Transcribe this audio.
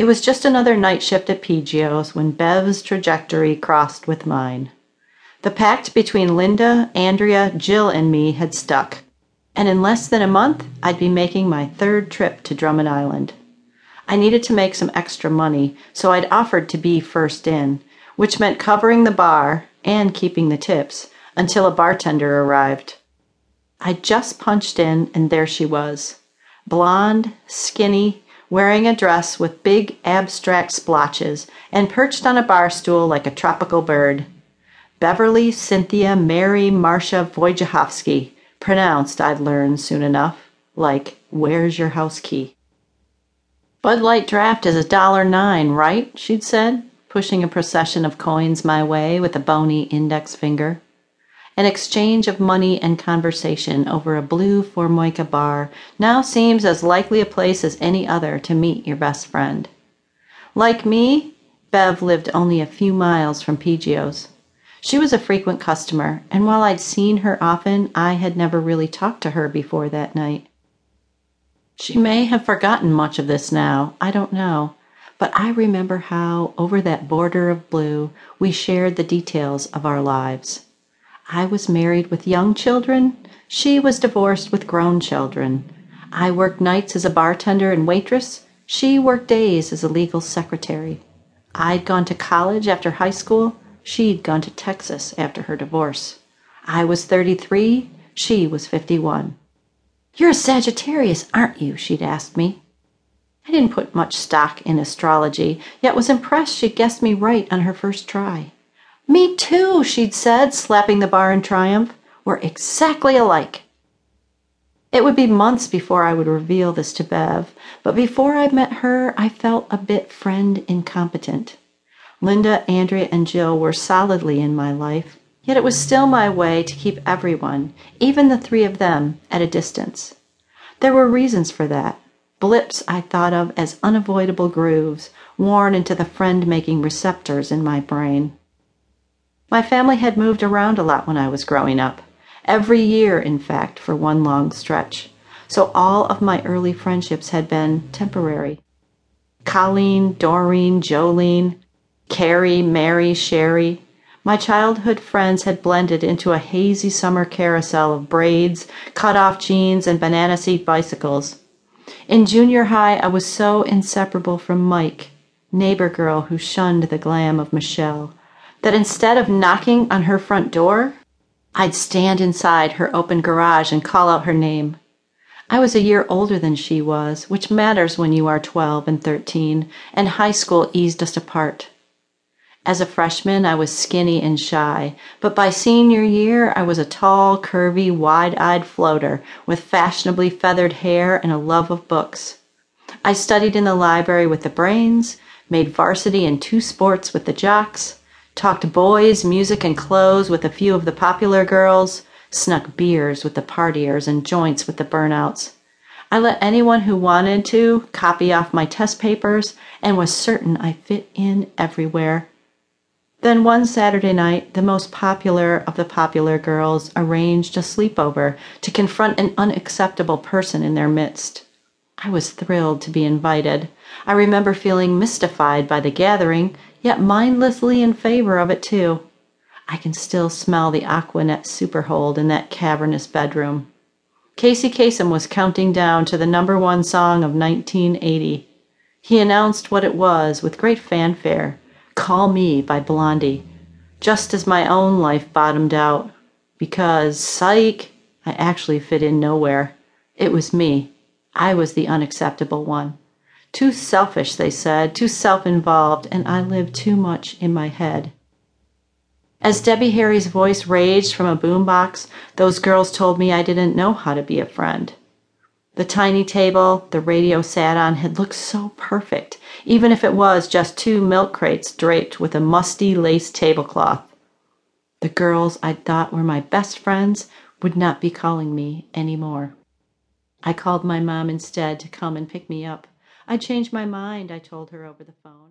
It was just another night shift at Peegeo's when Bev's trajectory crossed with mine. The pact between Linda, Andrea, Jill, and me had stuck, and in less than a month I'd be making my third trip to Drummond Island. I needed to make some extra money, so I'd offered to be first in, which meant covering the bar and keeping the tips until a bartender arrived. I just punched in, and there she was blonde, skinny, wearing a dress with big abstract splotches, and perched on a bar stool like a tropical bird. Beverly Cynthia Mary Marcia Wojciechowski, pronounced, I'd learn soon enough, like, Where's your house key? Bud Light draft is a dollar nine, right? she'd said, pushing a procession of coins my way with a bony index finger an exchange of money and conversation over a blue Formica bar now seems as likely a place as any other to meet your best friend. Like me, Bev lived only a few miles from Peegeo's. She was a frequent customer, and while I'd seen her often, I had never really talked to her before that night. She may have forgotten much of this now, I don't know, but I remember how, over that border of blue, we shared the details of our lives. I was married with young children. She was divorced with grown children. I worked nights as a bartender and waitress. She worked days as a legal secretary. I'd gone to college after high school. She'd gone to Texas after her divorce. I was 33. She was 51. You're a Sagittarius, aren't you? She'd asked me. I didn't put much stock in astrology, yet was impressed she'd guessed me right on her first try. Me too, she'd said, slapping the bar in triumph. We're exactly alike. It would be months before I would reveal this to Bev, but before I met her, I felt a bit friend incompetent. Linda, Andrea, and Jill were solidly in my life, yet it was still my way to keep everyone, even the three of them, at a distance. There were reasons for that. Blips I thought of as unavoidable grooves, worn into the friend making receptors in my brain. My family had moved around a lot when I was growing up. Every year, in fact, for one long stretch. So all of my early friendships had been temporary. Colleen, Doreen, Jolene, Carrie, Mary, Sherry. My childhood friends had blended into a hazy summer carousel of braids, cut off jeans, and banana seat bicycles. In junior high, I was so inseparable from Mike, neighbor girl who shunned the glam of Michelle that instead of knocking on her front door, I'd stand inside her open garage and call out her name. I was a year older than she was, which matters when you are 12 and 13, and high school eased us apart. As a freshman, I was skinny and shy, but by senior year, I was a tall, curvy, wide eyed floater with fashionably feathered hair and a love of books. I studied in the library with the brains, made varsity in two sports with the jocks, talked boys, music, and clothes with a few of the popular girls, snuck beers with the partiers and joints with the burnouts. I let anyone who wanted to copy off my test papers and was certain I fit in everywhere. Then one Saturday night, the most popular of the popular girls arranged a sleepover to confront an unacceptable person in their midst. I was thrilled to be invited. I remember feeling mystified by the gathering yet mindlessly in favor of it too. I can still smell the Aquanet superhold in that cavernous bedroom. Casey Kasem was counting down to the number one song of 1980. He announced what it was with great fanfare Call Me by Blondie, just as my own life bottomed out. Because, psych, I actually fit in nowhere. It was me. I was the unacceptable one. Too selfish, they said, too self involved, and I lived too much in my head. As Debbie Harry's voice raged from a boombox, those girls told me I didn't know how to be a friend. The tiny table the radio sat on had looked so perfect, even if it was just two milk crates draped with a musty lace tablecloth. The girls I'd thought were my best friends would not be calling me any more. I called my mom instead to come and pick me up. I changed my mind, I told her over the phone.